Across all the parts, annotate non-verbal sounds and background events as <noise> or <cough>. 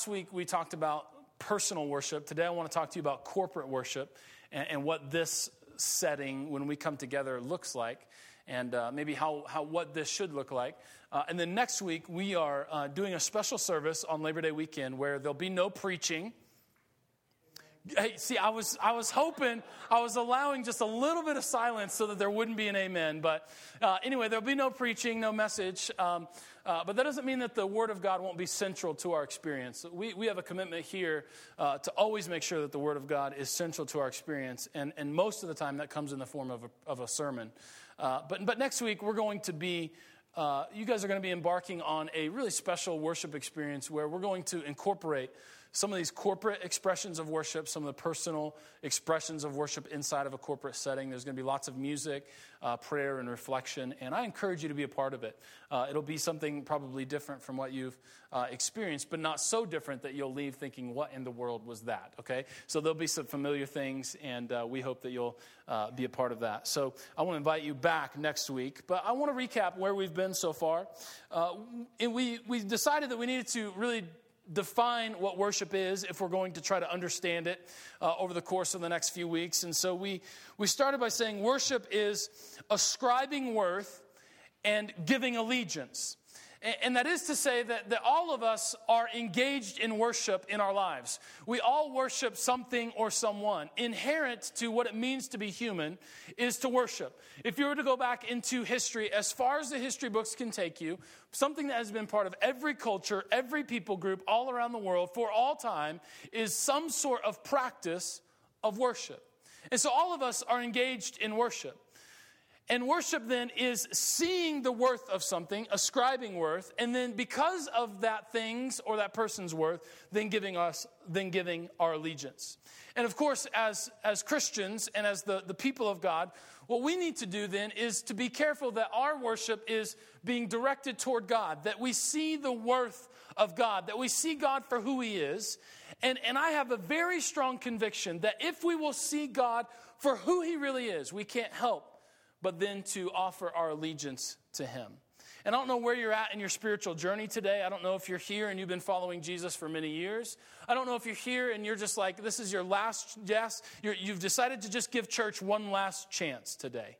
last week we talked about personal worship. Today I want to talk to you about corporate worship and, and what this setting, when we come together, looks like, and uh, maybe how, how what this should look like. Uh, and then next week we are uh, doing a special service on Labor Day weekend where there'll be no preaching. Hey, see, I was, I was hoping, I was allowing just a little bit of silence so that there wouldn't be an amen. But uh, anyway, there'll be no preaching, no message. Um, uh, but that doesn't mean that the Word of God won't be central to our experience. We, we have a commitment here uh, to always make sure that the Word of God is central to our experience. And, and most of the time, that comes in the form of a, of a sermon. Uh, but, but next week, we're going to be uh, you guys are going to be embarking on a really special worship experience where we're going to incorporate some of these corporate expressions of worship, some of the personal expressions of worship inside of a corporate setting. There's going to be lots of music, uh, prayer, and reflection, and I encourage you to be a part of it. Uh, it'll be something probably different from what you've uh, experienced, but not so different that you'll leave thinking, what in the world was that? Okay? So there'll be some familiar things, and uh, we hope that you'll uh, be a part of that. So I want to invite you back next week, but I want to recap where we've been so far. Uh, and we, we decided that we needed to really define what worship is if we're going to try to understand it uh, over the course of the next few weeks. And so we, we started by saying worship is ascribing worth and giving allegiance. And that is to say that, that all of us are engaged in worship in our lives. We all worship something or someone. Inherent to what it means to be human is to worship. If you were to go back into history, as far as the history books can take you, something that has been part of every culture, every people group all around the world for all time is some sort of practice of worship. And so all of us are engaged in worship. And worship then is seeing the worth of something, ascribing worth, and then because of that thing's or that person's worth, then giving us, then giving our allegiance. And of course, as, as Christians and as the, the people of God, what we need to do then is to be careful that our worship is being directed toward God, that we see the worth of God, that we see God for who He is. And, and I have a very strong conviction that if we will see God for who He really is, we can't help but then to offer our allegiance to Him. And I don't know where you're at in your spiritual journey today. I don't know if you're here and you've been following Jesus for many years. I don't know if you're here and you're just like, this is your last yes. you have decided to just give church one last chance today.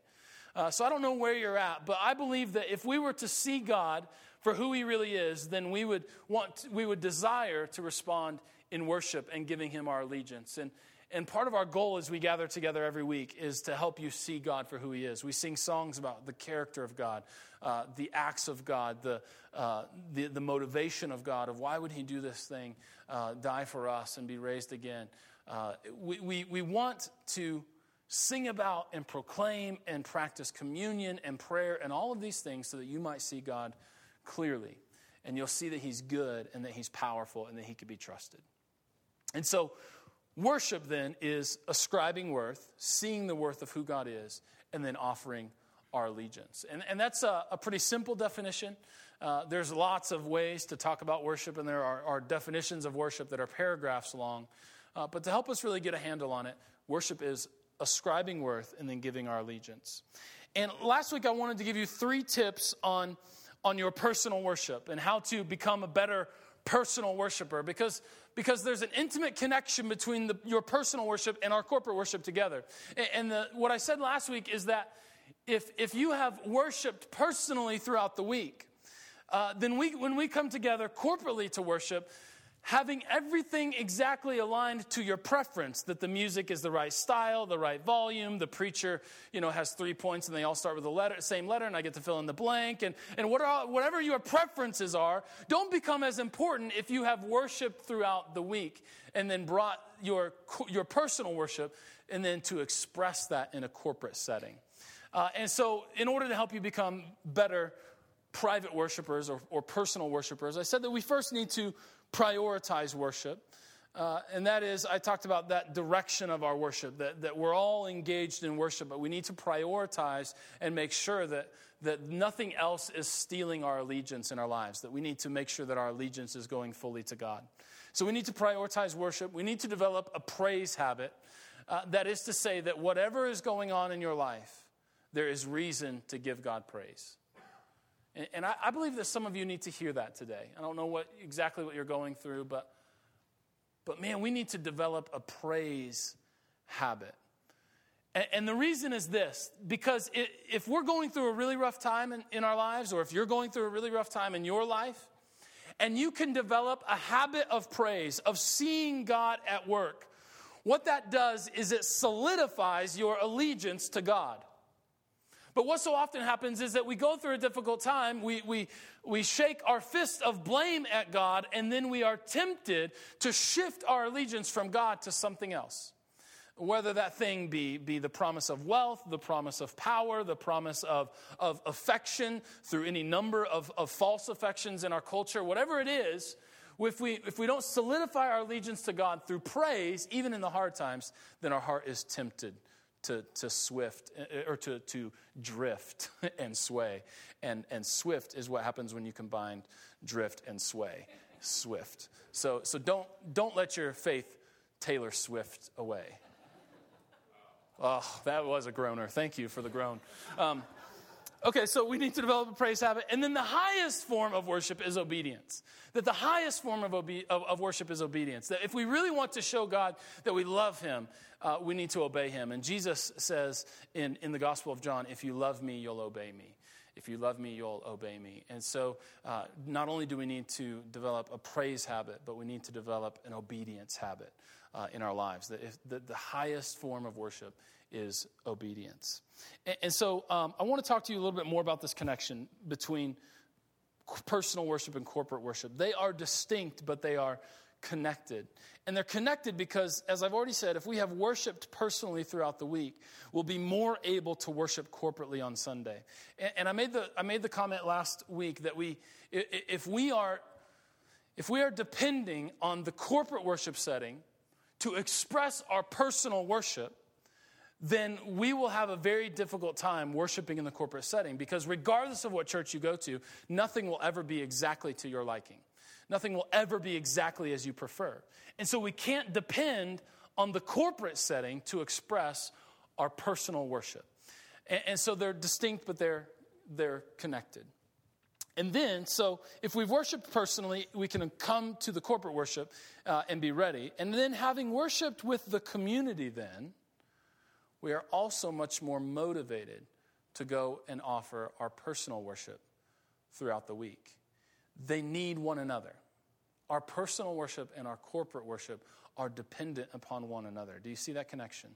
Uh, so I don't know where you're at, but I believe that if we were to see God for who He really is, then we would want, we would desire to respond in worship and giving Him our allegiance. And and part of our goal as we gather together every week is to help you see God for who He is. We sing songs about the character of God, uh, the acts of God, the, uh, the, the, motivation of God, of why would He do this thing, uh, die for us, and be raised again. Uh, we, we, we want to sing about and proclaim and practice communion and prayer and all of these things so that you might see God clearly. And you'll see that He's good and that He's powerful and that He can be trusted. And so, Worship then is ascribing worth, seeing the worth of who God is, and then offering our allegiance. And, and that's a, a pretty simple definition. Uh, there's lots of ways to talk about worship, and there are, are definitions of worship that are paragraphs long. Uh, but to help us really get a handle on it, worship is ascribing worth and then giving our allegiance. And last week, I wanted to give you three tips on, on your personal worship and how to become a better personal worshiper because, because there's an intimate connection between the, your personal worship and our corporate worship together. And the, what I said last week is that if, if you have worshiped personally throughout the week, uh, then we, when we come together corporately to worship, having everything exactly aligned to your preference that the music is the right style the right volume the preacher you know has three points and they all start with the letter, same letter and i get to fill in the blank. And, and what are, whatever your preferences are don't become as important if you have worshiped throughout the week and then brought your, your personal worship and then to express that in a corporate setting. Uh, and so in order to help you become better private worshipers or, or personal worshipers i said that we first need to prioritize worship. Uh, and that is, I talked about that direction of our worship, that, that we're all engaged in worship, but we need to prioritize and make sure that, that nothing else is stealing our allegiance in our lives, that we need to make sure that our allegiance is going fully to God. So we need to prioritize worship. We need to develop a praise habit. Uh, that is to say, that whatever is going on in your life, there is reason to give God praise. And, and I, I, believe that some of you need to hear that today. I don't know what exactly what you're going through, but But man, we need to develop a praise habit. And, the reason is this because if we're going through a really rough time in, in our lives, or if you're going through a really rough time in your life, and you can develop a habit of praise, of seeing God at work, what that does is it solidifies your allegiance to God. But what so often happens is that we go through a difficult time, we, we, we shake our fist of blame at God, and then we are tempted to shift our allegiance from God to something else. Whether that thing be, be the promise of wealth, the promise of power, the promise of, of affection through any number of, of false affections in our culture, whatever it is, if we, if we don't solidify our allegiance to God through praise, even in the hard times, then our heart is tempted to, to swift or to, to drift <laughs> and sway. And, and swift is what happens when you combine drift and sway. Swift. So, so don't, don't let your faith Taylor Swift away. Oh, that was a groaner. Thank you for the groan. Um, Okay, so we need to develop a praise habit. And then the highest form of worship is obedience. That the highest form of, obe- of, of worship is obedience. That if we really want to show God that we love Him, uh, we need to obey Him. And Jesus says in, in the Gospel of John, if you love me, you'll obey me. If you love me, you'll obey me. And so, uh, not only do we need to develop a praise habit, but we need to develop an obedience habit uh, in our lives. If the, the highest form of worship is obedience. And, and so um, I want to talk to you a little bit more about this connection between personal worship and corporate worship. They are distinct, but they are connected. And they're connected because, as I've already said, if we have worshiped personally throughout the week, we'll be more able to worship corporately on Sunday. And, and I, made the, I made the comment last week that we, if we are, if we are depending on the corporate worship setting to express our personal worship, then we will have a very difficult time worshiping in the corporate setting because, regardless of what church you go to, nothing will ever be exactly to your liking. Nothing will ever be exactly as you prefer. And so, we can't depend on the corporate setting to express our personal worship. And, and so, they're distinct, but they're, they're connected. And then, so if we've worshiped personally, we can come to the corporate worship uh, and be ready. And then, having worshiped with the community, then, we are also much more motivated to go and offer our personal worship throughout the week. They need one another. Our personal worship and our corporate worship are dependent upon one another. Do you see that connection?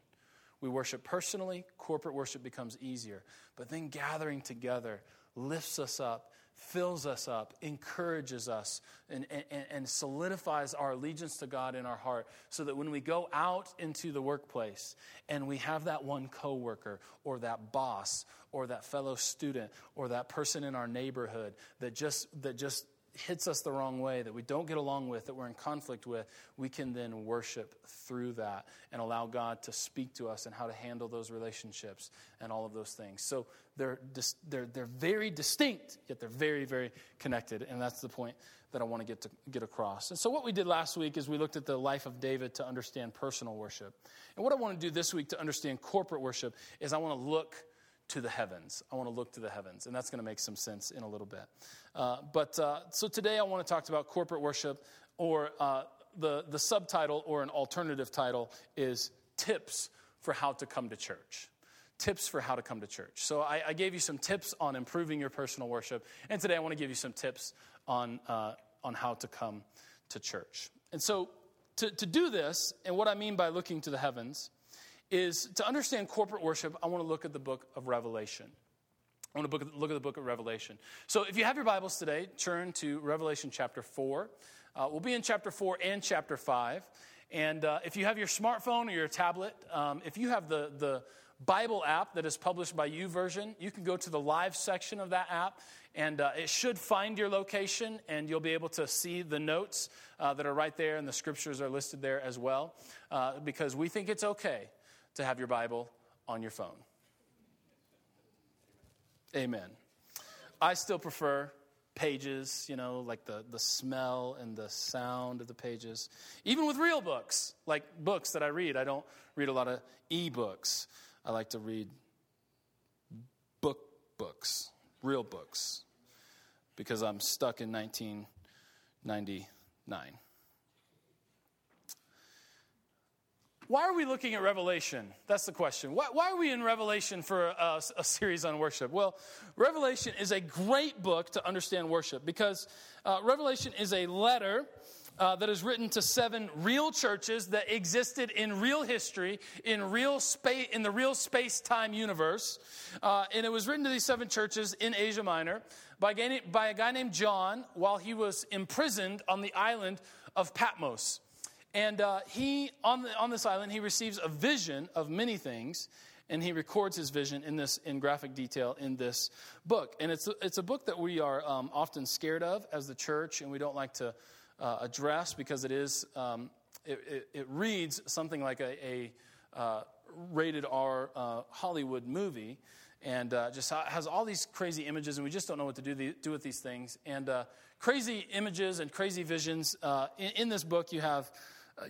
We worship personally, corporate worship becomes easier. But then gathering together lifts us up fills us up, encourages us, and, and, and, solidifies our allegiance to God in our heart so that when we go out into the workplace and we have that one coworker or that boss or that fellow student or that person in our neighborhood that just, that just hits us the wrong way, that we don't get along with, that we're in conflict with, we can then worship through that and allow God to speak to us and how to handle those relationships and all of those things. So they're, dis- they're, they're very distinct, yet they're very, very connected. And that's the point that I want to get, to get across. And so what we did last week is we looked at the life of David to understand personal worship. And what I want to do this week to understand corporate worship is I want to look to the heavens. I want to look to the heavens, and that's going to make some sense in a little bit. Uh, but uh, so today I want to talk about corporate worship, or uh, the, the subtitle or an alternative title is Tips for How to Come to Church. Tips for how to come to church. So I, I gave you some tips on improving your personal worship, and today I want to give you some tips on, uh, on how to come to church. And so to, to do this, and what I mean by looking to the heavens, is to understand corporate worship, I want to look at the book of Revelation. I want to look at the book of Revelation. So if you have your Bibles today, turn to Revelation chapter 4. Uh, we'll be in chapter 4 and chapter 5. And uh, if you have your smartphone or your tablet, um, if you have the, the Bible app that is published by YouVersion, you can go to the live section of that app, and uh, it should find your location, and you'll be able to see the notes uh, that are right there, and the scriptures are listed there as well, uh, because we think it's okay to have your Bible on your phone. Amen. I still prefer pages, you know, like the, the smell and the sound of the pages. Even with real books, like books that I read, I don't read a lot of e books. I like to read book books, real books, because I'm stuck in 1999. Why are we looking at Revelation? That's the question. Why, why are we in Revelation for a, a, series on worship? Well, Revelation is a great book to understand worship because uh, Revelation is a letter uh, that is written to seven real churches that existed in real history, in real space, in the real space-time universe, uh, and it was written to these seven churches in Asia Minor by by a guy named John while he was imprisoned on the island of Patmos. And uh, he, on, the, on this island, he receives a vision of many things, and he records his vision in this in graphic detail in this book. And it's, it's a book that we are um, often scared of as the church, and we don't like to uh, address because it is um, it, it, it, reads something like a, a uh, rated R uh, Hollywood movie, and uh, just has all these crazy images, and we just don't know what to do, the, do with these things. And uh, crazy images and crazy visions. Uh, in, in, this book, you have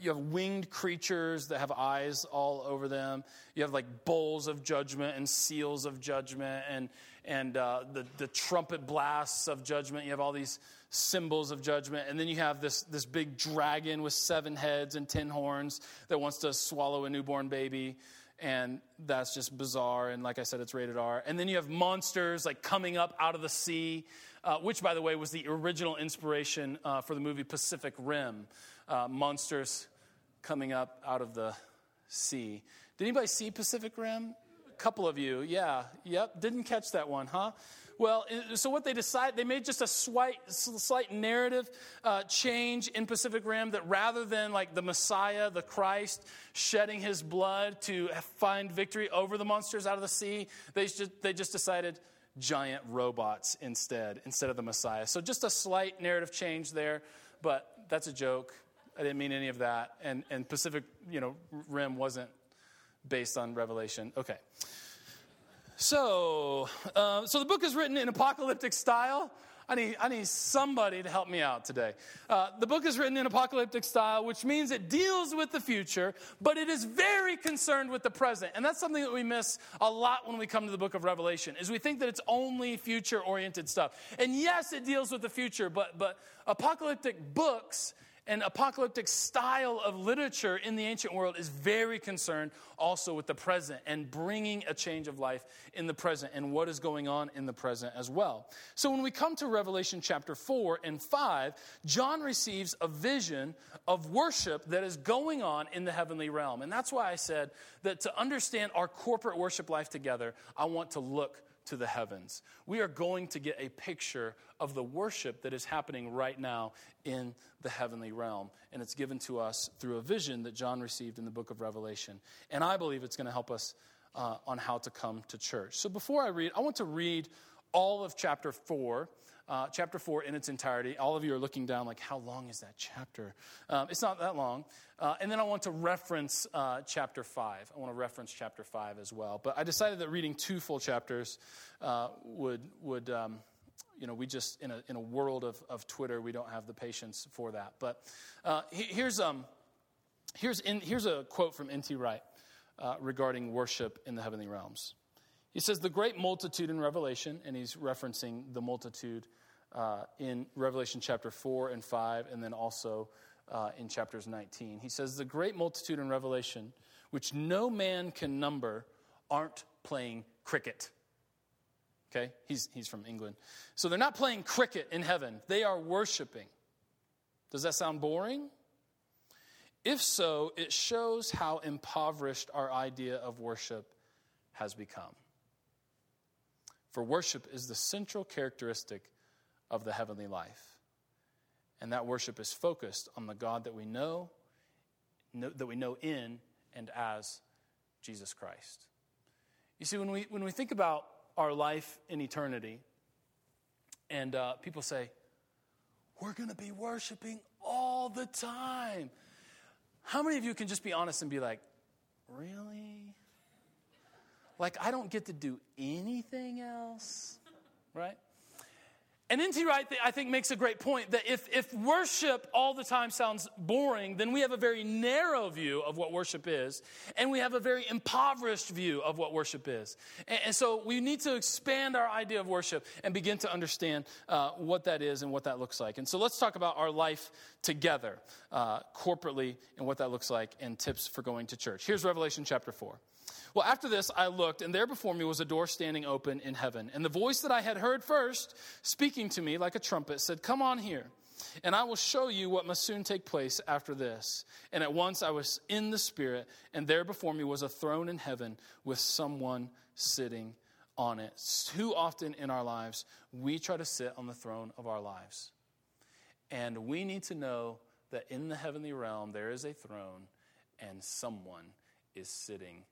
you have winged creatures that have eyes all over them. You have like bowls of judgment and seals of judgment and, and uh, the, the trumpet blasts of judgment. You have all these symbols of judgment. And then you have this, this big dragon with seven heads and ten horns that wants to swallow a newborn baby. And that's just bizarre. And like I said, it's rated R. And then you have monsters like coming up out of the sea, uh, which, by the way, was the original inspiration uh, for the movie Pacific Rim uh, monsters coming up out of the sea. Did anybody see Pacific Rim? A couple of you, yeah. Yep, didn't catch that one, huh? Well, so what they decided, they made just a slight, slight narrative uh, change in Pacific Rim that rather than like the Messiah, the Christ, shedding his blood to find victory over the monsters out of the sea, they just, they just decided giant robots instead, instead of the Messiah. So just a slight narrative change there, but that's a joke. I didn't mean any of that. And, and Pacific, you know, Rim wasn't based on Revelation. Okay. So, uh, so the book is written in apocalyptic style. I need, I need somebody to help me out today. Uh, the book is written in apocalyptic style, which means it deals with the future, but it is very concerned with the present. And that's something that we miss a lot when we come to the book of Revelation, is we think that it's only future-oriented stuff. And yes, it deals with the future, but, but apocalyptic books and apocalyptic style of literature in the ancient world is very concerned also with the present and bringing a change of life in the present and what is going on in the present as well. So when we come to Revelation chapter 4 and 5, John receives a vision of worship that is going on in the heavenly realm. And that's why I said that to understand our corporate worship life together, I want to look to the heavens. We are going to get a picture of the worship that is happening right now in the heavenly realm. And it's given to us through a vision that John received in the book of Revelation. And I believe it's going to help us uh, on how to come to church. So before I read, I want to read all of chapter 4 uh, chapter 4 in its entirety. All of you are looking down, like, how long is that chapter? Um, it's not that long. Uh, and then I want to reference uh, chapter 5. I want to reference chapter 5 as well. But I decided that reading two full chapters uh, would, would um, you know, we just, in a, in a world of, of Twitter, we don't have the patience for that. But uh, here's, um, here's, in, here's a quote from N.T. Wright uh, regarding worship in the heavenly realms. He says, the great multitude in Revelation, and he's referencing the multitude uh, in Revelation chapter 4 and 5, and then also uh, in chapters 19. He says, the great multitude in Revelation, which no man can number, aren't playing cricket. Okay? He's, he's from England. So they're not playing cricket in heaven, they are worshiping. Does that sound boring? If so, it shows how impoverished our idea of worship has become. For worship is the central characteristic of the heavenly life. And that worship is focused on the God that we know, know, that we know in and as Jesus Christ. You see, when we, when we think about our life in eternity, and uh, people say, we're going to be worshiping all the time. How many of you can just be honest and be like, really? Like, I don't get to do anything else, right? And N.T. Wright, I think, makes a great point that if, if worship all the time sounds boring, then we have a very narrow view of what worship is, and we have a very impoverished view of what worship is. And, and so we need to expand our idea of worship and begin to understand uh, what that is and what that looks like. And so let's talk about our life together, uh, corporately, and what that looks like, and tips for going to church. Here's Revelation chapter 4. Well, after this, I looked, and there before me was a door standing open in heaven. And the voice that I had heard first, speaking to me like a trumpet, said, Come on here, and I will show you what must soon take place after this. And at once I was in the Spirit, and there before me was a throne in heaven with someone sitting on it. Too often in our lives, we try to sit on the throne of our lives. And we need to know that in the heavenly realm, there is a throne, and someone is sitting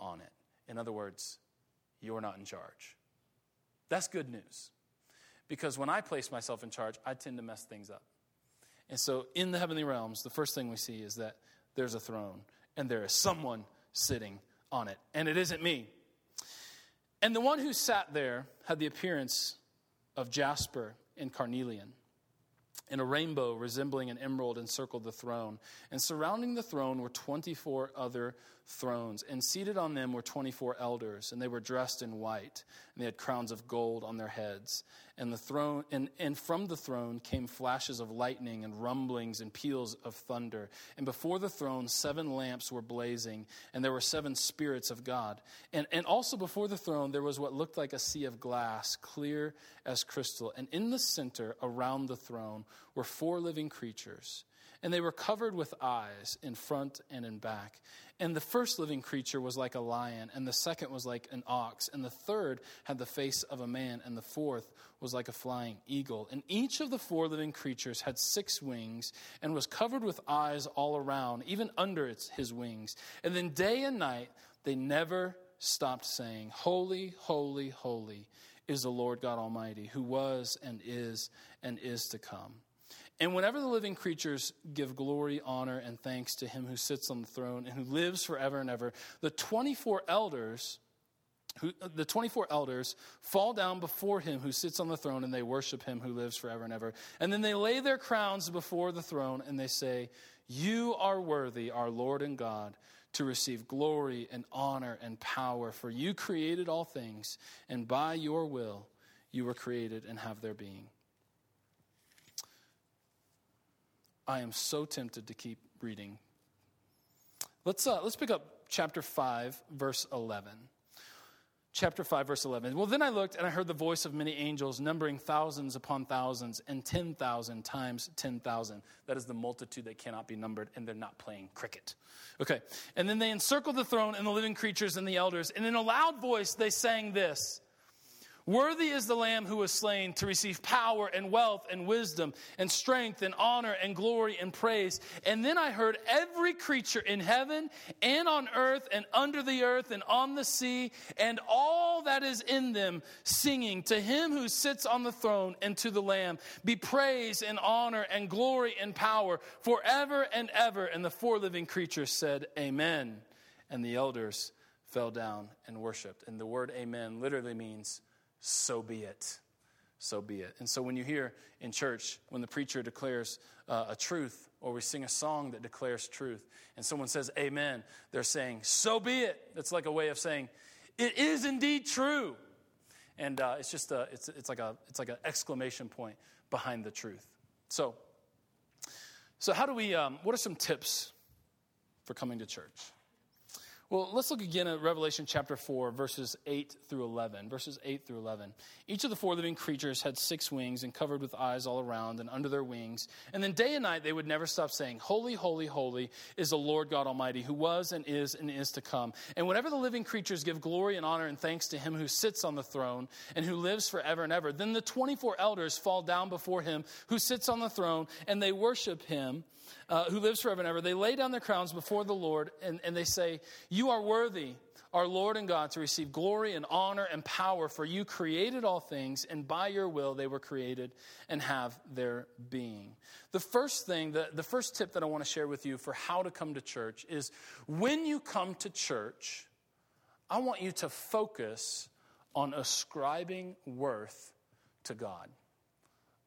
on it. In other words, you're not in charge. That's good news. Because when I place myself in charge, I tend to mess things up. And so in the heavenly realms, the first thing we see is that there's a throne and there is someone sitting on it. And it isn't me. And the one who sat there had the appearance of jasper and carnelian. And a rainbow resembling an emerald encircled the throne. And surrounding the throne were 24 other thrones, and seated on them were 24 elders, and they were dressed in white, and they had crowns of gold on their heads. And, the throne, and, and from the throne came flashes of lightning and rumblings and peals of thunder. And before the throne, seven lamps were blazing, and there were seven spirits of God. And, and also before the throne, there was what looked like a sea of glass, clear as crystal. And in the center, around the throne, were four living creatures and they were covered with eyes in front and in back. And the first living creature was like a lion, and the second was like an ox, and the third had the face of a man, and the fourth was like a flying eagle. And each of the four living creatures had six wings and was covered with eyes all around, even under its, his wings. And then day and night they never stopped saying, Holy, holy, holy is the Lord God Almighty, who was and is and is to come. And whenever the living creatures give glory, honor, and thanks to him who sits on the throne and who lives forever and ever, the 24 elders who, the 24 elders fall down before him who sits on the throne and they worship him who lives forever and ever. And then they lay their crowns before the throne and they say, You are worthy, our Lord and God, to receive glory and honor and power, for you created all things, and by your will you were created and have their being. I am so tempted to keep reading. Let's, uh, let's pick up chapter 5, verse 11. Chapter 5, verse 11. Well, then I looked and I heard the voice of many angels, numbering thousands upon thousands and 10,000 times 10,000. That is the multitude that cannot be numbered, and they're not playing cricket. Okay. And then they encircled the throne and the living creatures and the elders, and in a loud voice they sang this Worthy is the Lamb who was slain to receive power and wealth and wisdom and strength and honor and glory and praise. And then I heard every creature in heaven and on earth and under the earth and on the sea and all that is in them singing to him who sits on the throne and to the Lamb be praise and honor and glory and power forever and ever. And the four living creatures said, Amen. And the elders fell down and worshiped. And the word amen literally means so be it. So be it. And so when you hear in church, when the preacher declares uh, a truth, or we sing a song that declares truth, and someone says amen, they're saying, so be it. It's like a way of saying, it is indeed true. And uh, it's just a, it's, it's like a, it's like an exclamation point behind the truth. So, so how do we, um, what are some tips for coming to church? Well, let's look again at Revelation chapter 4, verses 8 through 11. Verses 8 through 11. Each of the four living creatures had six wings and covered with eyes all around and under their wings. And then day and night they would never stop saying, Holy, holy, holy is the Lord God Almighty, who was and is and is to come. And whenever the living creatures give glory and honor and thanks to him who sits on the throne and who lives forever and ever, then the 24 elders fall down before him who sits on the throne and they worship him uh, who lives forever and ever, they lay down their crowns before the Lord and, and they say, You are worthy, our Lord and God, to receive glory and honor and power, for you created all things, and by your will they were created and have their being. The first thing, the, the first tip that I want to share with you for how to come to church is when you come to church, I want you to focus on ascribing worth to God.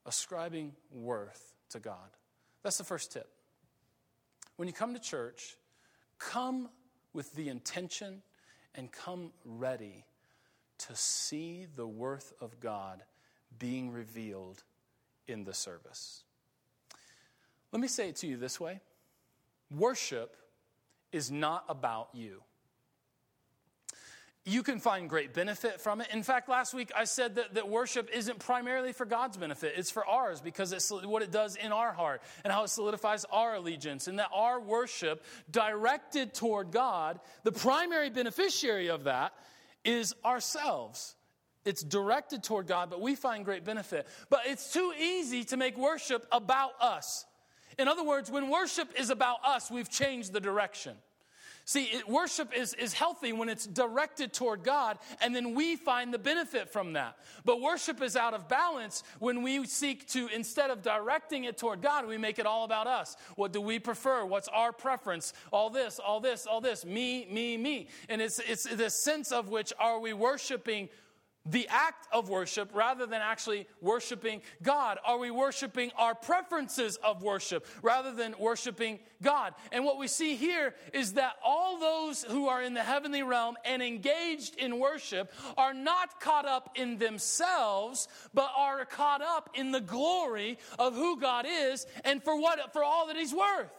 ascribing worth to God. That's the first tip. When you come to church, come with the intention and come ready to see the worth of God being revealed in the service. Let me say it to you this way worship is not about you. You can find great benefit from it. In fact, last week I said that, that worship isn't primarily for God's benefit, it's for ours because it's what it does in our heart and how it solidifies our allegiance. And that our worship directed toward God, the primary beneficiary of that is ourselves. It's directed toward God, but we find great benefit. But it's too easy to make worship about us. In other words, when worship is about us, we've changed the direction. See, it, worship is, is healthy when it's directed toward God, and then we find the benefit from that. But worship is out of balance when we seek to, instead of directing it toward God, we make it all about us. What do we prefer? What's our preference? All this, all this, all this. Me, me, me. And it's, it's the sense of which are we worshiping the act of worship rather than actually worshiping God? Are we worshiping our preferences of worship rather than worshiping God? And what we see here is that all those who are in the heavenly realm and engaged in worship are not caught up in themselves, but are caught up in the glory of who God is and for what for all that he's worth.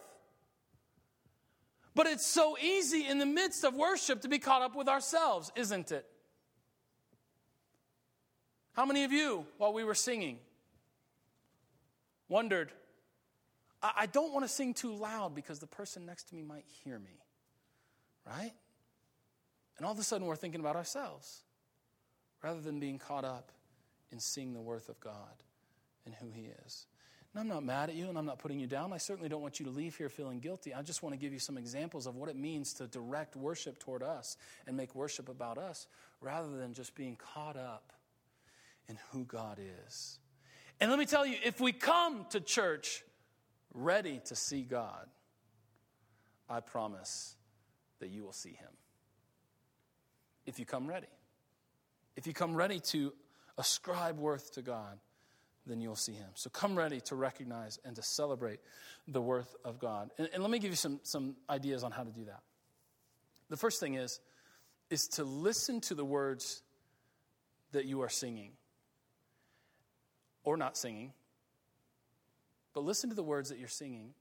But it's so easy in the midst of worship to be caught up with ourselves, isn't it? How many of you, while we were singing, wondered, I, I don't want to sing too loud because the person next to me might hear me, right? And all of a sudden, we're thinking about ourselves rather than being caught up in seeing the worth of God and who He is. And I'm not mad at you and I'm not putting you down. I certainly don't want you to leave here feeling guilty. I just want to give you some examples of what it means to direct worship toward us and make worship about us rather than just being caught up in who God is. And let me tell you, if we come to church ready to see God, I promise that you will see Him. If you come ready. If you come ready to ascribe worth to God, then you'll see Him. So come ready to recognize and to celebrate the worth of God. And, and let me give you some, some ideas on how to do that. The first thing is, is to listen to the words that you are singing or not singing, but listen to the words that you're singing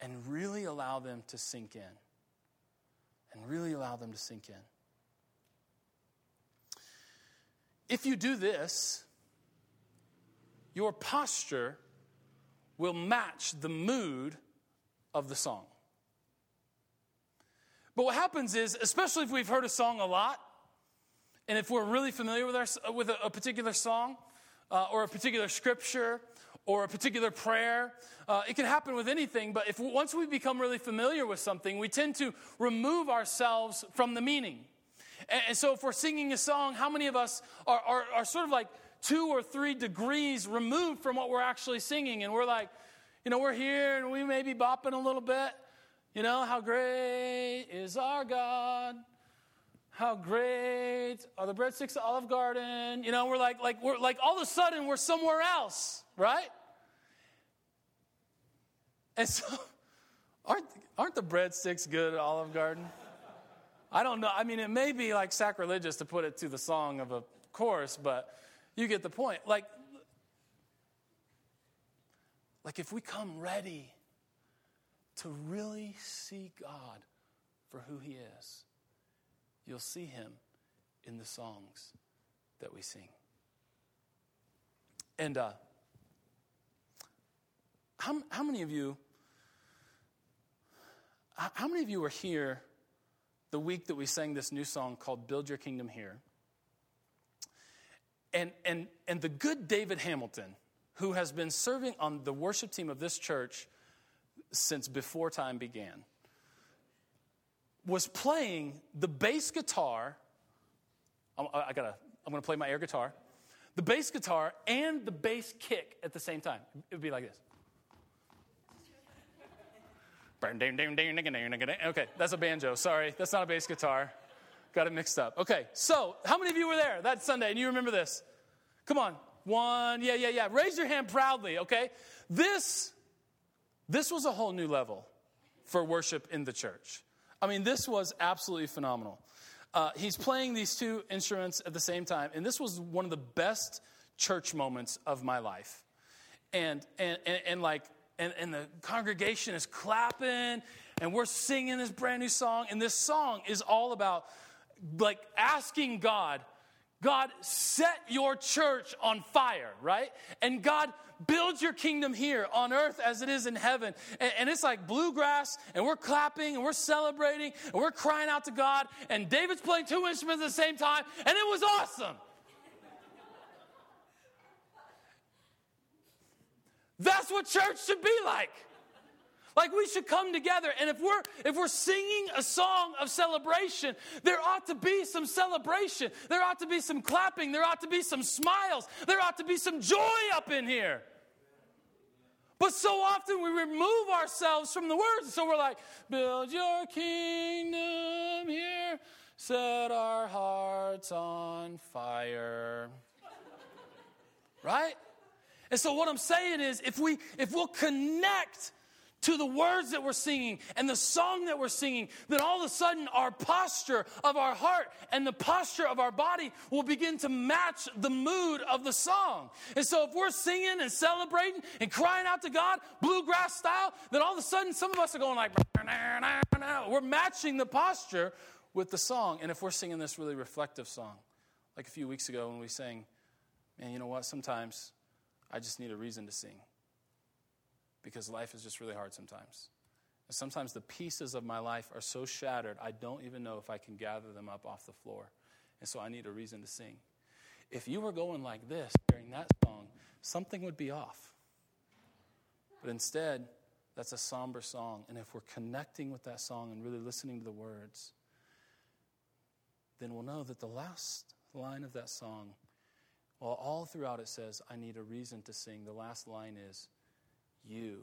and really allow them to sink in. And really allow them to sink in. If you do this, your posture will match the mood of the song. But what happens is, especially if we've heard a song a lot, and if we're really familiar with, our, with a, a particular song, uh, or a particular scripture or a particular prayer. Uh, it can happen with anything, but if once we become really familiar with something, we tend to remove ourselves from the meaning. And, and so, if we're singing a song, how many of us are, are, are sort of like two or three degrees removed from what we're actually singing? And we're like, you know, we're here and we may be bopping a little bit. You know, how great is our God? How great are the breadsticks at Olive Garden? You know, we're like, like, we're like, all of a sudden we're somewhere else, right? And so, <laughs> aren't, aren't the breadsticks good at Olive Garden? I don't know. I mean, it may be like sacrilegious to put it to the song of a chorus, but you get the point. Like, like if we come ready to really see God for who He is you'll see him in the songs that we sing. And uh, how, how many of you, how many of you were here the week that we sang this new song called Build Your Kingdom Here? And, and, and the good David Hamilton, who has been serving on the worship team of this church since before time began, was playing the bass guitar. I, gotta, I'm gonna play my air guitar, the bass guitar and the bass kick at the same time. It would be like this. Okay, that's a banjo. Sorry, that's not a bass guitar. Got it mixed up. Okay, so how many of you were there that Sunday and you remember this? Come on, One, yeah, yeah, yeah. Raise your hand proudly, okay? This, this was a whole new level for worship in the church. I mean, this was absolutely phenomenal. Uh, he's playing these two instruments at the same time, and this was one of the best church moments of my life. And, and, and, and like, and, and the congregation is clapping, and we're singing this brand new song, and this song is all about like asking God God, set your church on fire, right? And God, build your kingdom here on earth as it is in heaven. And, and, it's like bluegrass, and we're clapping, and we're celebrating, and we're crying out to God. And David's playing two instruments at the same time, and it was awesome. That's what church should be like. Like we should come together and if we're if we're singing a song of celebration, there ought to be some celebration. There ought to be some clapping, there ought to be some smiles. There ought to be some joy up in here. But so often we remove ourselves from the words. So we're like, build your kingdom here, set our hearts on fire. right? And so what I'm saying is if we if we'll connect to the words that we're singing and the song that we're singing, then all of a sudden our posture of our heart and the posture of our body will begin to match the mood of the song. And so if we're singing and celebrating and crying out to God, bluegrass style, then all of a sudden some of us are going like, we're matching the posture with the song. And if we're singing this really reflective song, like a few weeks ago when we sang, man, you know what? Sometimes I just need a reason to sing because life is just really hard sometimes. And sometimes the pieces of my life are so shattered, I don't even know if I can gather them up off the floor. And so I need a reason to sing. If you were going like this during that song, something would be off. But instead, that's a somber song. And if we're connecting with that song and really listening to the words, then we'll know that the last line of that song, well, all throughout it says, I need a reason to sing. The last line is, you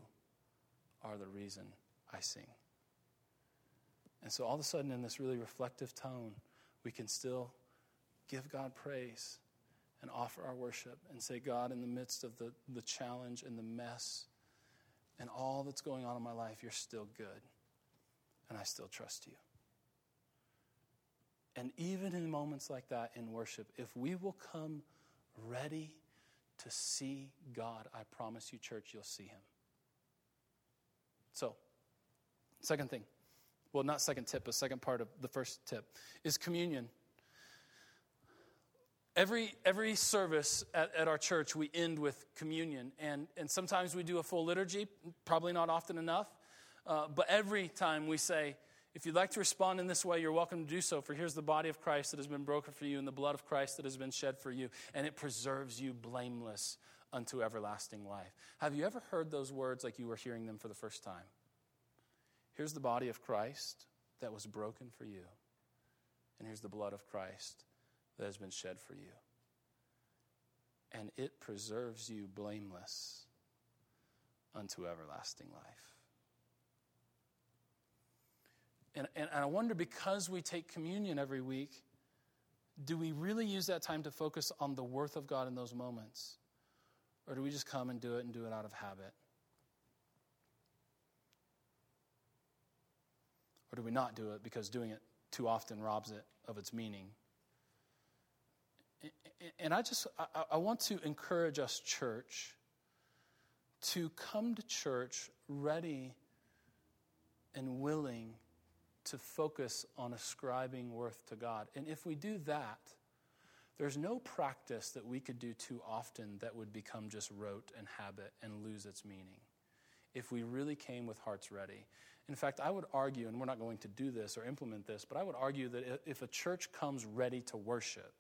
are the reason I sing. And so, all of a sudden, in this really reflective tone, we can still give God praise and offer our worship and say, God, in the midst of the, the challenge and the mess and all that's going on in my life, you're still good. And I still trust you. And even in moments like that in worship, if we will come ready to see God, I promise you, church, you'll see him. So, second thing, well, not second tip, but second part of the first tip is communion. Every, every service at, at our church, we end with communion. And, and sometimes we do a full liturgy, probably not often enough. Uh, but every time we say, if you'd like to respond in this way, you're welcome to do so. For here's the body of Christ that has been broken for you, and the blood of Christ that has been shed for you, and it preserves you blameless unto everlasting life. Have you ever heard those words like you were hearing them for the first time? Here's the body of Christ that was broken for you, and here's the blood of Christ that has been shed for you. And it preserves you blameless unto everlasting life. And, and, I wonder because we take communion every week, do we really use that time to focus on the worth of God in those moments? Or do we just come and do it and do it out of habit? Or do we not do it because doing it too often robs it of its meaning? And I just, I, want to encourage us, church, to come to church ready and willing to focus on ascribing worth to God. And if we do that, there's no practice that we could do too often that would become just rote and habit and lose its meaning. If we really came with hearts ready. In fact, I would argue, and we're not going to do this or implement this, but I would argue that if a church comes ready to worship,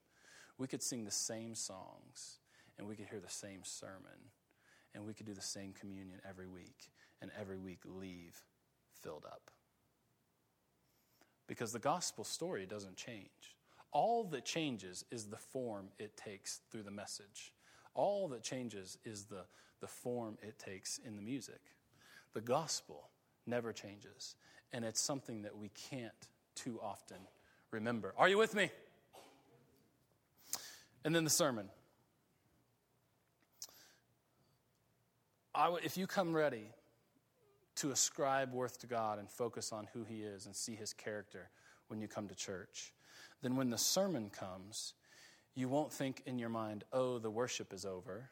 we could sing the same songs and we could hear the same sermon and we could do the same communion every week and every week leave filled up. Because the gospel story doesn't change. All that changes is the form it takes through the message. All that changes is the, the form it takes in the music. The gospel never changes, and it's something that we can't too often remember. Are you with me? And then the sermon. if you come ready to ascribe worth to God and focus on who He is and see His character when you come to church, then when the sermon comes, you won't think in your mind, oh, the worship is over.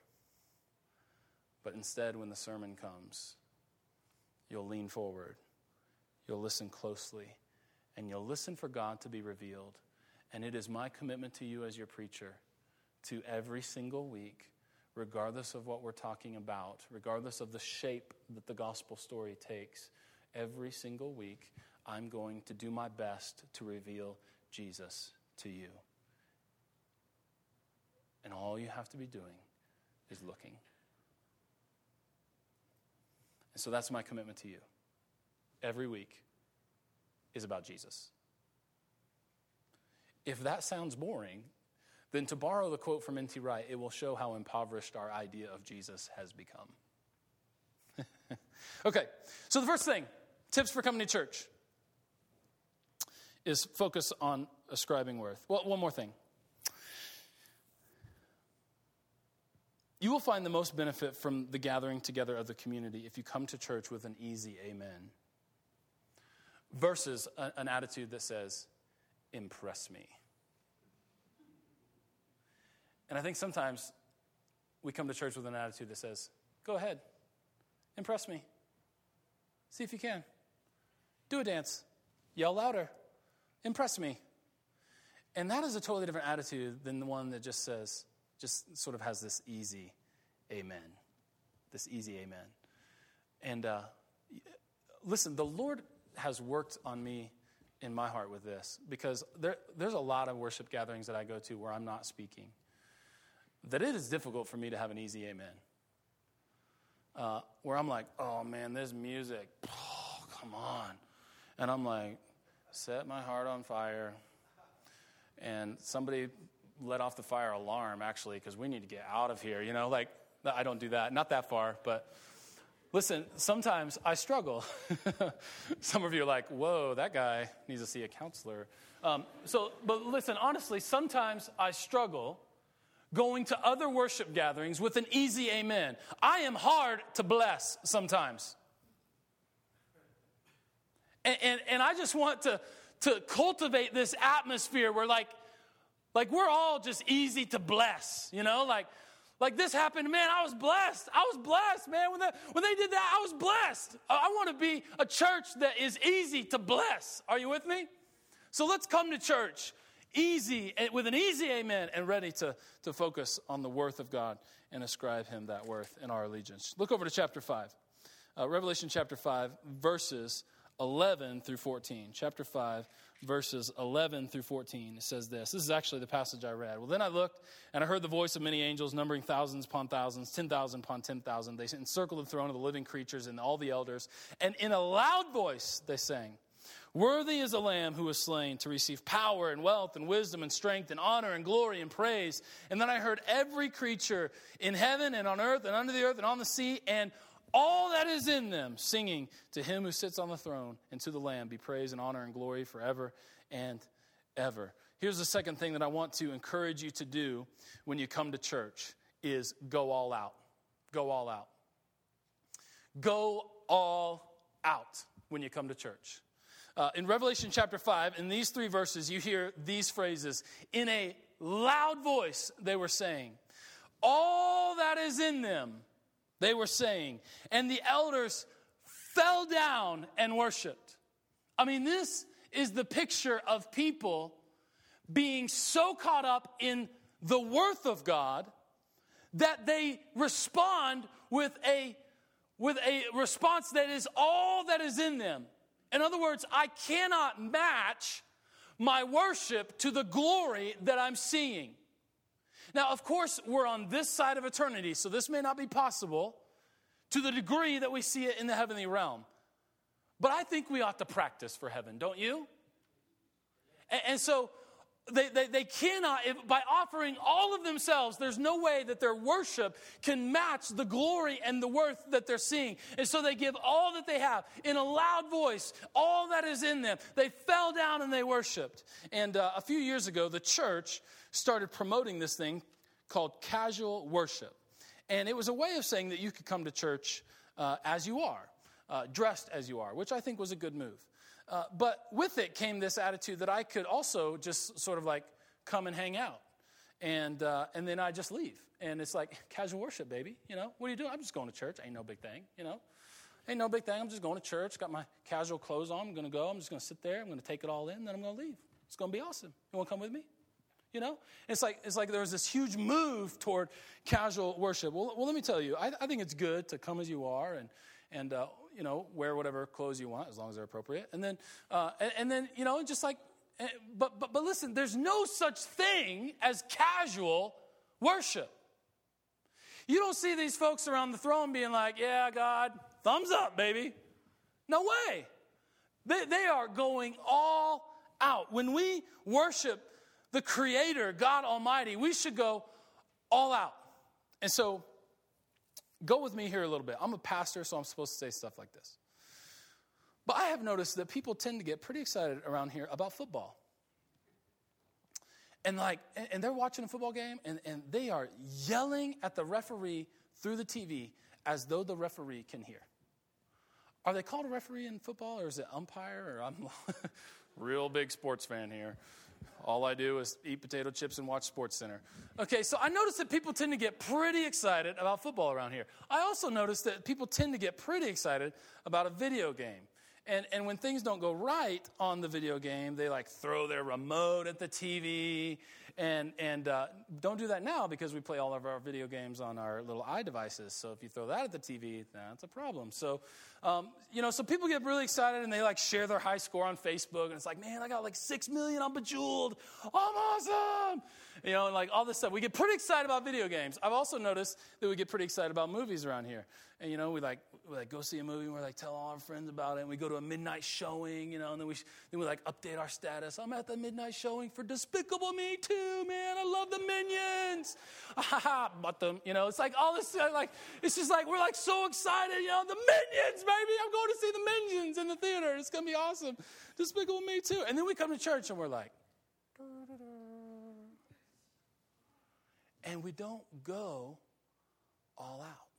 But instead, when the sermon comes, you'll lean forward, you'll listen closely, and you'll listen for God to be revealed. And it is my commitment to you as your preacher to every single week, regardless of what we're talking about, regardless of the shape that the gospel story takes, every single week, I'm going to do my best to reveal Jesus to you. And all you have to be doing is looking. And so that's my commitment to you. Every week is about Jesus. If that sounds boring, then to borrow the quote from N.T. Wright, it will show how impoverished our idea of Jesus has become. <laughs> okay, so the first thing tips for coming to church is focus on ascribing worth. Well, one more thing. You will find the most benefit from the gathering together of the community if you come to church with an easy amen versus a, an attitude that says, impress me. And I think sometimes we come to church with an attitude that says, go ahead, impress me. See if you can. Do a dance, yell louder, impress me. And that is a totally different attitude than the one that just says, just sort of has this easy amen. This easy amen. And uh, listen, the Lord has worked on me in my heart with this because there, there's a lot of worship gatherings that I go to where I'm not speaking that it is difficult for me to have an easy amen. Uh, where I'm like, oh man, this music, <sighs> oh, come on. And I'm like, set my heart on fire. And somebody let off the fire alarm, actually, because we need to get out of here. You know, like, I don't do that, not that far, but listen, sometimes I struggle. <laughs> Some of you are like, whoa, that guy needs to see a counselor. Um, so, but listen, honestly, sometimes I struggle going to other worship gatherings with an easy amen. I am hard to bless sometimes. And, and, and, I just want to, to cultivate this atmosphere where, like, like, we're all just easy to bless, you know? Like, like this happened, man, I was blessed. I was blessed, man. When, the, when they did that, I was blessed. I want to be a church that is easy to bless. Are you with me? So let's come to church easy, eh, with an easy amen, and ready to, to focus on the worth of God and ascribe Him that worth in our allegiance. Look over to chapter 5, uh, Revelation chapter 5, verses 11 through 14. Chapter 5, verses 11 through 14. It says this. This is actually the passage I read. Well, then I looked, and I heard the voice of many angels, numbering thousands upon thousands, 10,000 upon 10,000. They encircled the throne of the living creatures and all the elders, and in a loud voice they sang, Worthy is the Lamb who was slain to receive power and wealth and wisdom and strength and honor and glory and praise. And then I heard every creature in heaven and on earth and under the earth and on the sea and all that is in them singing to him who sits on the throne and to the Lamb be praise and honor and glory forever and ever. Here's the second thing that I want to encourage you to do when you come to church is go all out. Go all out. Go all out when you come to church. Uh, in Revelation chapter 5, in these three verses, you hear these phrases. In a loud voice, they were saying, All that is in them, they were saying. And the elders fell down and worshiped. I mean, this is the picture of people being so caught up in the worth of God that they respond with a with a response that is all that is in them. In other words, I cannot match my worship to the glory that I'm seeing. Now, of course, we're on this side of eternity, so this may not be possible to the degree that we see it in the heavenly realm. But I think we ought to practice for heaven, don't you? And, and so they, they, they cannot, if, by offering all of themselves, there's no way that their worship can match the glory and the worth that they're seeing. And so they give all that they have in a loud voice, all that is in them. They fell down and they worshiped. And uh, a few years ago, the church started promoting this thing called casual worship. And it was a way of saying that you could come to church uh, as you are, uh, dressed as you are, which I think was a good move. Uh, but with it came this attitude that I could also just sort of like come and hang out. And, uh, and then I just leave. And it's like <laughs> casual worship, baby. You know, what are you doing? I'm just going to church. Ain't no big thing, you know. Ain't no big thing. I'm just going to church. Got my casual clothes on. I'm going to go. I'm just going to sit there. I'm going to take it all in. Then I'm going to leave. It's going to be awesome. You want to come with me? You know, it's like it's like there's this huge move toward casual worship. Well, well let me tell you, I, I think it's good to come as you are and and uh, you know wear whatever clothes you want as long as they're appropriate. And then uh, and, and then you know just like, eh, but but but listen, there's no such thing as casual worship. You don't see these folks around the throne being like, "Yeah, God, thumbs up, baby." No way. They, they are going all out. When we worship the Creator, God Almighty, we should go all out. And so, go with me here a little bit. I'm a pastor, so I'm supposed to say stuff like this. But I have noticed that people tend to get pretty excited around here about football. And like, and they're watching a football game and, and they are yelling at the referee through the TV as though the referee can hear. Are they called a referee in football or is it umpire? Or I'm <laughs> real big sports fan here. All I do is eat potato chips and watch Sports Center. Okay, so I notice that people tend to get pretty excited about football around here. I also notice that people tend to get pretty excited about a video game. And, and when things don't go right on the video game, they like throw their remote at the TV. And, and uh, don't do that now because we play all of our video games on our little eye devices. So if you throw that at the TV, that's a problem. So, um, you know, so people get really excited and they like share their high score on Facebook. And it's like, man, I got like six million on Bejeweled. I'm awesome. You know, and like all this stuff. We get pretty excited about video games. I've also noticed that we get pretty excited about movies around here. And, you know, we like, we like go see a movie and we're like tell all our friends about it and we go to a midnight showing you know and then we then we like update our status i'm at the midnight showing for despicable me 2 man i love the minions <laughs> but them you know it's like all this like it's just like we're like so excited you know the minions baby i'm going to see the minions in the theater it's going to be awesome despicable me 2 and then we come to church and we're like and we don't go all out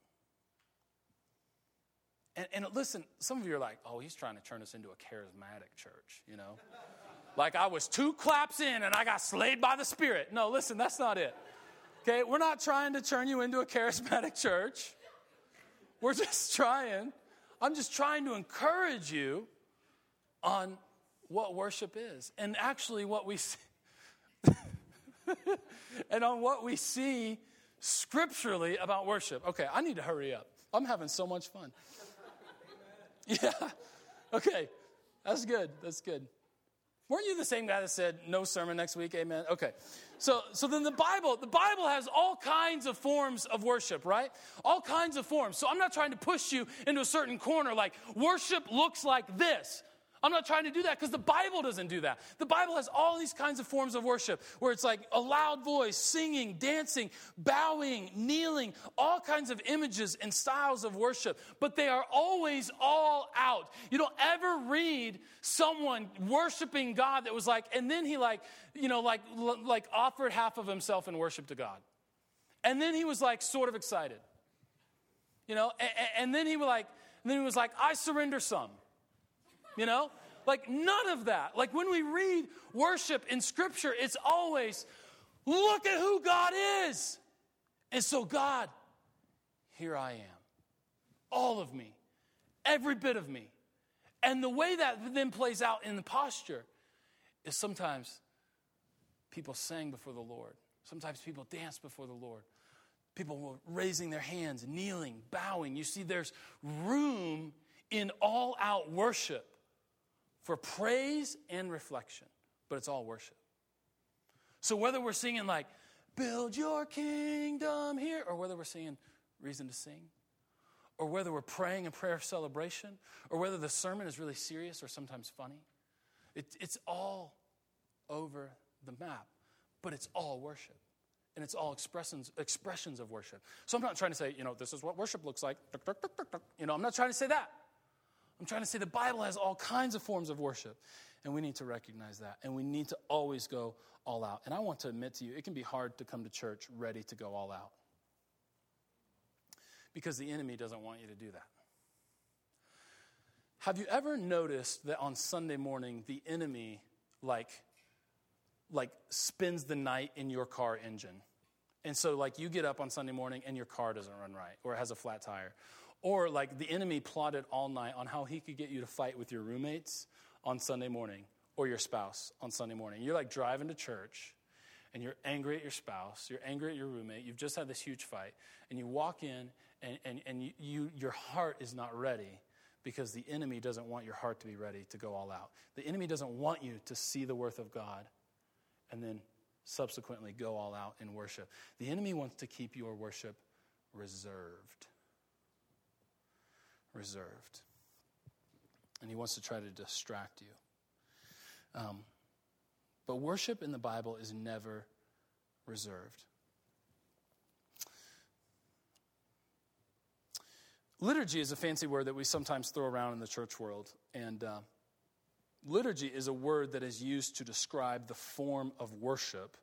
and, and listen, some of you are like, oh, he's trying to turn us into a charismatic church, you know? <laughs> like I was two claps in and I got slayed by the Spirit. No, listen, that's not it. Okay, we're not trying to turn you into a charismatic <laughs> church. We're just trying, I'm just trying to encourage you on what worship is and actually what we see. <laughs> and on what we see scripturally about worship. Okay, I need to hurry up. I'm having so much fun. <laughs> Yeah. Okay. That's good. That's good. Weren't you the same guy that said no sermon next week? Amen. Okay. So so then the Bible, the Bible has all kinds of forms of worship, right? All kinds of forms. So I'm not trying to push you into a certain corner like worship looks like this. I'm not trying to do that because the Bible doesn't do that. The Bible has all these kinds of forms of worship where it's like a loud voice, singing, dancing, bowing, kneeling, all kinds of images and styles of worship, but they are always all out. You don't ever read someone worshiping God that was like, and then he like, you know, like, like offered half of himself in worship to God. And then he was like sort of excited. You know, and, and then he was like, then he was like, I surrender some. You know? Like none of that. Like when we read worship in Scripture, it's always, look at who God is. And so, God, here I am. All of me, every bit of me. And the way that then plays out in the posture is sometimes people sang before the Lord. Sometimes people dance before the Lord. People were raising their hands, kneeling, bowing. You see, there's room in all out worship for praise and reflection, but it's all worship. So whether we're singing like, build your kingdom here, or whether we're singing reason to sing, or whether we're praying a prayer of celebration, or whether the sermon is really serious or sometimes funny, it, it's all over the map, but it's all worship. And it's all expressions, expressions of worship. So I'm not trying to say, you know, this is what worship looks like. You know, I'm not trying to say that. I'm trying to say the Bible has all kinds of forms of worship, and we need to recognize that, and we need to always go all out. And I want to admit to you, it can be hard to come to church ready to go all out. because the enemy doesn't want you to do that. Have you ever noticed that on Sunday morning the enemy like like spends the night in your car engine? And so like you get up on Sunday morning and your car doesn't run right or it has a flat tire. Or like the enemy plotted all night on how he could get you to fight with your roommates on Sunday morning or your spouse on Sunday morning. You're like driving to church and you're angry at your spouse, you're angry at your roommate, you've just had this huge fight, and you walk in and, and, and you, you, your heart is not ready because the enemy doesn't want your heart to be ready to go all out. The enemy doesn't want you to see the worth of God and then subsequently go all out in worship. The enemy wants to keep your worship reserved. Reserved. And he wants to try to distract you. Um, but worship in the Bible is never reserved. Liturgy is a fancy word that we sometimes throw around in the church world. And uh, liturgy is a word that is used to describe the form of worship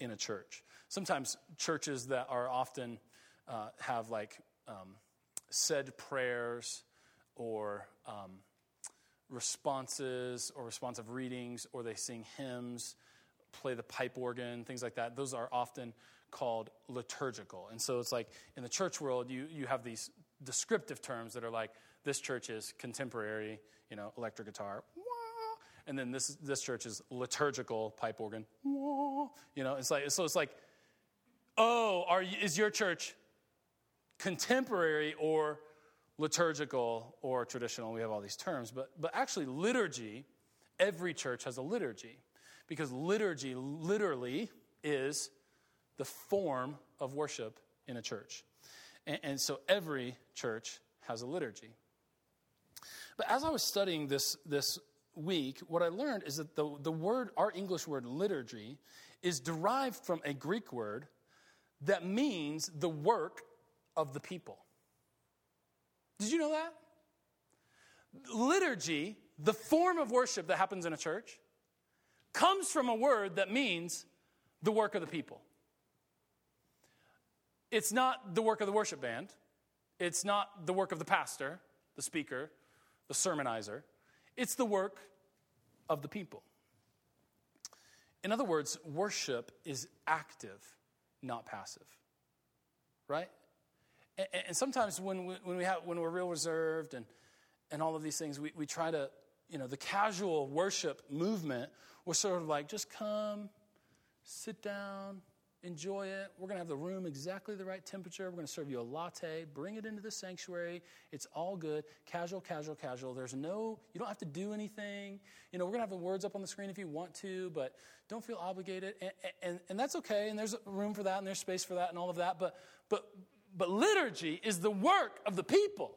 in a church. Sometimes churches that are often uh, have like um, said prayers or um, responses or responsive readings, or they sing hymns, play the pipe organ, things like that. Those are often called liturgical. And so it's like in the church world, you, you have these descriptive terms that are like this church is contemporary, you know, electric guitar, and then this this church is liturgical pipe organ, you know. It's like so it's like, oh, are is your church contemporary or liturgical or traditional. We have all these terms, but, but actually, liturgy, every church has a liturgy because liturgy literally is the form of worship in a church. And, and so every church has a liturgy. But as I was studying this, this week, what I learned is that the, the word, our English word liturgy, is derived from a Greek word that means the work of the people. Did you know that? Liturgy, the form of worship that happens in a church, comes from a word that means the work of the people. It's not the work of the worship band. It's not the work of the pastor, the speaker, the sermonizer. It's the work of the people. In other words, worship is active, not passive. Right? And, and sometimes when, we, when, we have, when we're real reserved and, and all of these things, we, we try to, you know, the casual worship movement, we're sort of like, just come, sit down, enjoy it. We're going to have the room exactly the right temperature. We're going to serve you a latte. Bring it into the sanctuary. It's all good. Casual, casual, casual. There's no, you don't have to do anything. You know, we're going to have the words up on the screen if you want to, but don't feel obligated. And, and, and that's okay. And there's room for that and there's space for that and all of that. But, but, but liturgy is the work of the people.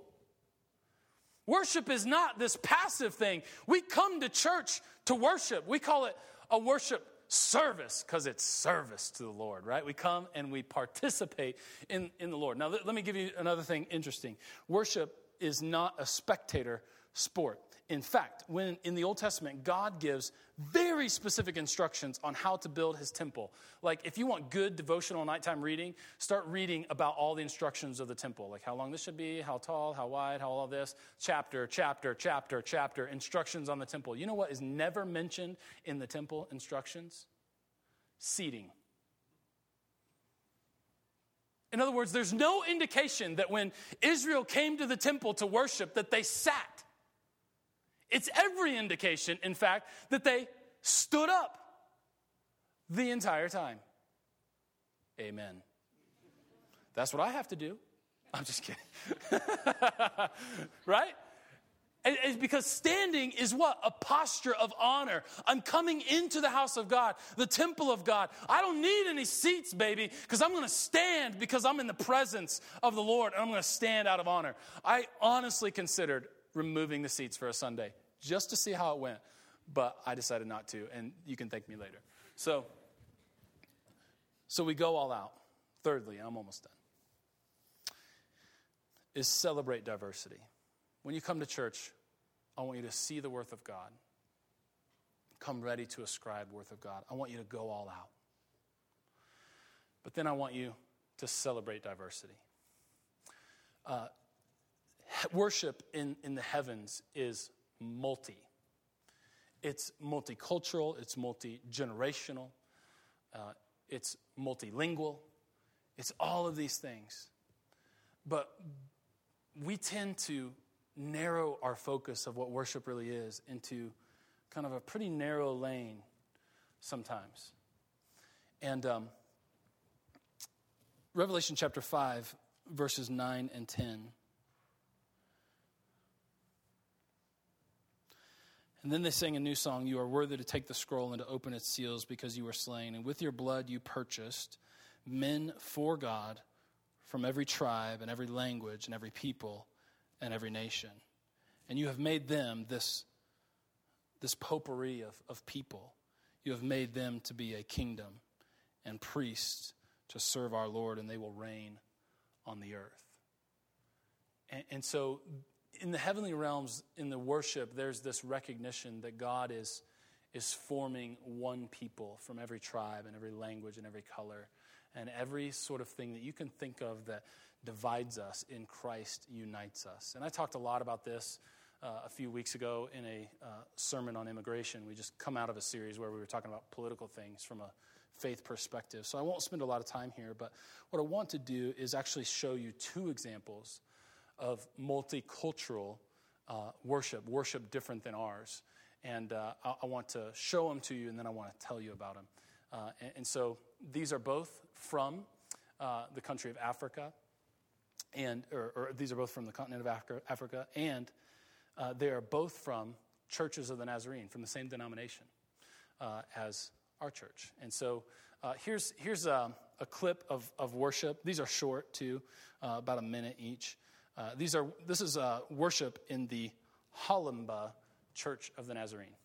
Worship is not this passive thing. We come to church to worship. We call it a worship service because it's service to the Lord, right? We come and we participate in, in the Lord. Now, let me give you another thing interesting. Worship is not a spectator sport. In fact, when in the Old Testament, God gives very specific instructions on how to build his temple. Like, if you want good devotional nighttime reading, start reading about all the instructions of the temple, like how long this should be, how tall, how wide, how all this, chapter, chapter, chapter, chapter, instructions on the temple. You know what is never mentioned in the temple instructions? Seating. In other words, there's no indication that when Israel came to the temple to worship that they sat. It's every indication, in fact, that they stood up the entire time. Amen. That's what I have to do. I'm just kidding. <laughs> right? It's because standing is what? A posture of honor. I'm coming into the house of God, the temple of God. I don't need any seats, baby, because I'm going to stand because I'm in the presence of the Lord and I'm going to stand out of honor. I honestly considered removing the seats for a Sunday just to see how it went, but I decided not to, and you can thank me later. So, so we go all out. Thirdly, I'm almost done, is celebrate diversity. When you come to church, I want you to see the worth of God. Come ready to ascribe worth of God. I want you to go all out. But then I want you to celebrate diversity. uh, worship in, in the heavens is multi. It's multicultural, it's multi generational, uh, it's multilingual, it's all of these things. But we tend to narrow our focus of what worship really is into kind of a pretty narrow lane sometimes. And um, Revelation chapter 5, verses 9 and 10. And then they sang a new song You are worthy to take the scroll and to open its seals because you were slain. And with your blood you purchased men for God from every tribe and every language and every people and every nation. And you have made them this, this potpourri of, of people. You have made them to be a kingdom and priests to serve our Lord, and they will reign on the earth. And, and so, in the heavenly realms, in the worship, there's this recognition that God is, is forming one people from every tribe and every language and every color and every sort of thing that you can think of that divides us in Christ unites us. And I talked a lot about this uh, a few weeks ago in a uh, sermon on immigration. We just come out of a series where we were talking about political things from a faith perspective. So I won't spend a lot of time here, but what I want to do is actually show you two examples of multicultural uh, worship, worship different than ours. And uh, I, I, want to show them to you, and then I want to tell you about them. Uh, and, and, so these are both from uh, the country of Africa, and or, or, these are both from the continent of Africa, Africa and uh, they are both from churches of the Nazarene, from the same denomination uh, as our church. And so here's, here's a, a, clip of, of worship. These are short, too, about a minute each. Uh, these are, this is uh, worship in the Halimba Church of the Nazarene.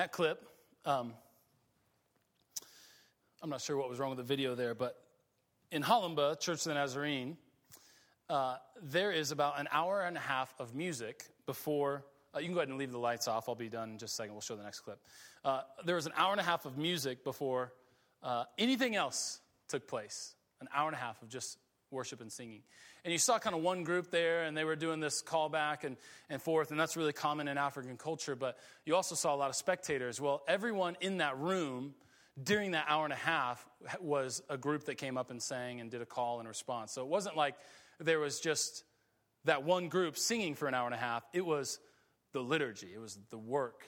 That clip, um, I'm not sure what was wrong with the video there, but in Halimba, Church of the Nazarene, uh, there is about an hour and a half of music before. Uh, you can go ahead and leave the lights off. I'll be done in just a second. We'll show the next clip. Uh, there was an hour and a half of music before uh, anything else took place. An hour and a half of just worship and singing. And you saw kind of one group there, and they were doing this call back and, and forth, and that's really common in African culture. But you also saw a lot of spectators. Well, everyone in that room during that hour and a half was a group that came up and sang and did a call and response. So it wasn't like there was just that one group singing for an hour and a half, it was the liturgy, it was the work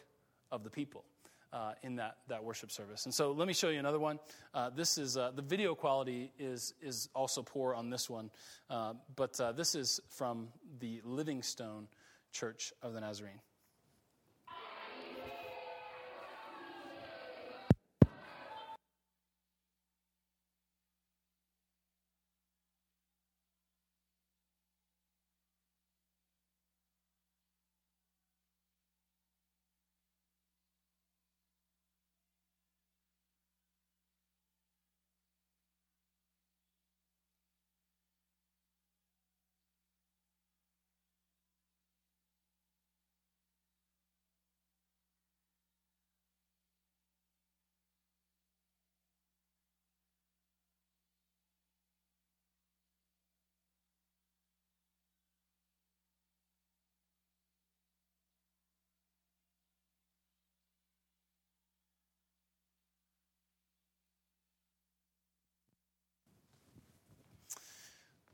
of the people uh, in that, that worship service. And so let me show you another one. Uh, this is uh, the video quality is, is also poor on this one, uh, but uh, this is from the Livingstone Church of the Nazarene.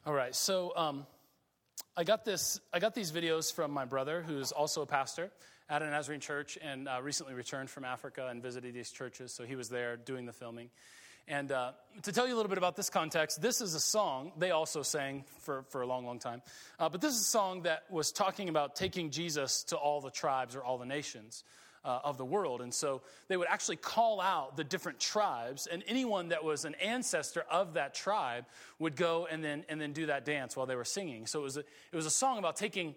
All right, so um, I got this. I got these videos from my brother, who's also a pastor at a Nazarene church, and uh, recently returned from Africa and visited these churches. So he was there doing the filming, And uh, to tell you a little bit about this context, this is a song they also sang for, for a long, long time. Uh, but this is a song that was talking about taking Jesus to all the tribes or all the nations. Uh, of the world. And so they would actually call out the different tribes, and anyone that was an ancestor of that tribe would go and then, and then do that dance while they were singing. So it was a, it was a song about taking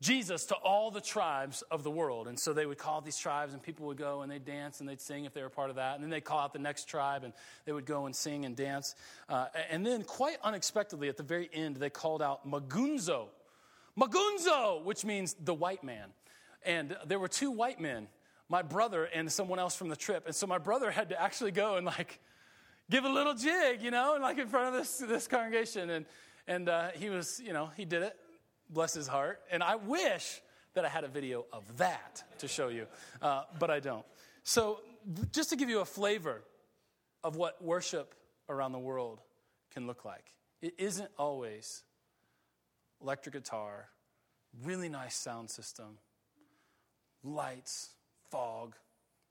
Jesus to all the tribes of the world. And so they would call these tribes, and people would go and they'd dance and they'd sing if they were part of that. And then they'd call out the next tribe, and they would go and sing and dance. Uh, and then, quite unexpectedly, at the very end, they called out Magunzo. Magunzo, which means the white man. And there were two white men, my brother and someone else from the trip. And so my brother had to actually go and like give a little jig, you know, and like in front of this, this congregation. And, and uh, he was, you know, he did it bless his heart. And I wish that I had a video of that to show you, uh, but I don't. So, just to give you a flavor of what worship around the world can look like, it isn't always electric guitar, really nice sound system, lights, fog,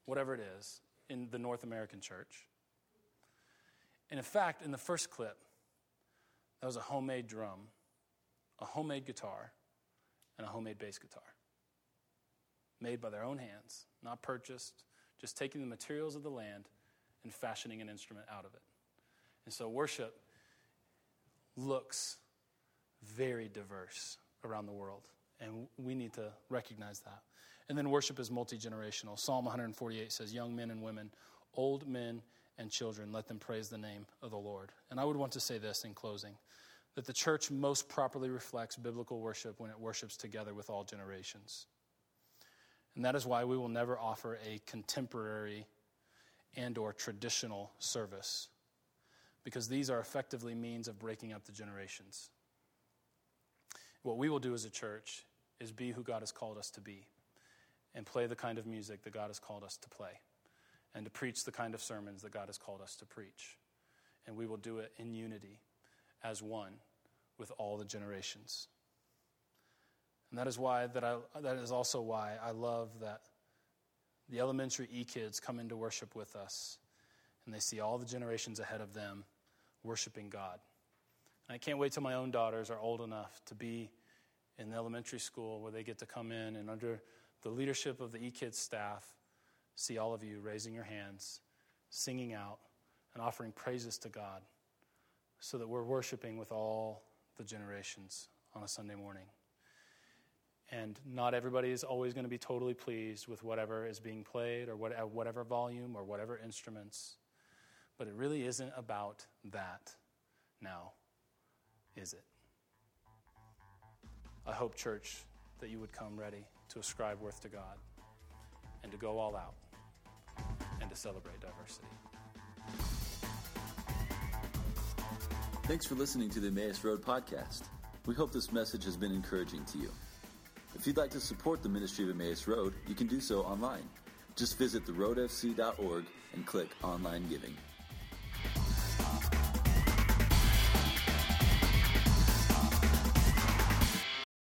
whatever it is, in the North American church. And in fact, in the first clip, that was a homemade drum a homemade guitar and a homemade bass guitar. Made by their own hands, not purchased, just taking the materials of the land and fashioning an instrument out of it. And so worship looks very diverse around the world, and we need to recognize that. And then worship is multi generational. Psalm 148 says, Young men and women, old men and children, let them praise the name of the Lord. And I would want to say this in closing that the church most properly reflects biblical worship when it worships together with all generations. And that is why we will never offer a contemporary and or traditional service because these are effectively means of breaking up the generations. What we will do as a church is be who God has called us to be and play the kind of music that God has called us to play and to preach the kind of sermons that God has called us to preach. And we will do it in unity as one with all the generations. And that is why that I that is also why I love that the elementary E kids come into worship with us and they see all the generations ahead of them worshiping God. And I can't wait till my own daughters are old enough to be in the elementary school where they get to come in and under the leadership of the E Kids staff see all of you raising your hands, singing out, and offering praises to God so that we're worshiping with all the generations on a Sunday morning. And not everybody is always going to be totally pleased with whatever is being played or whatever volume or whatever instruments. But it really isn't about that now, is it? I hope, church, that you would come ready to ascribe worth to God and to go all out and to celebrate diversity. Thanks for listening to the Emmaus Road podcast. We hope this message has been encouraging to you. If you'd like to support the ministry of Emmaus Road, you can do so online. Just visit theroadfc.org and click Online Giving.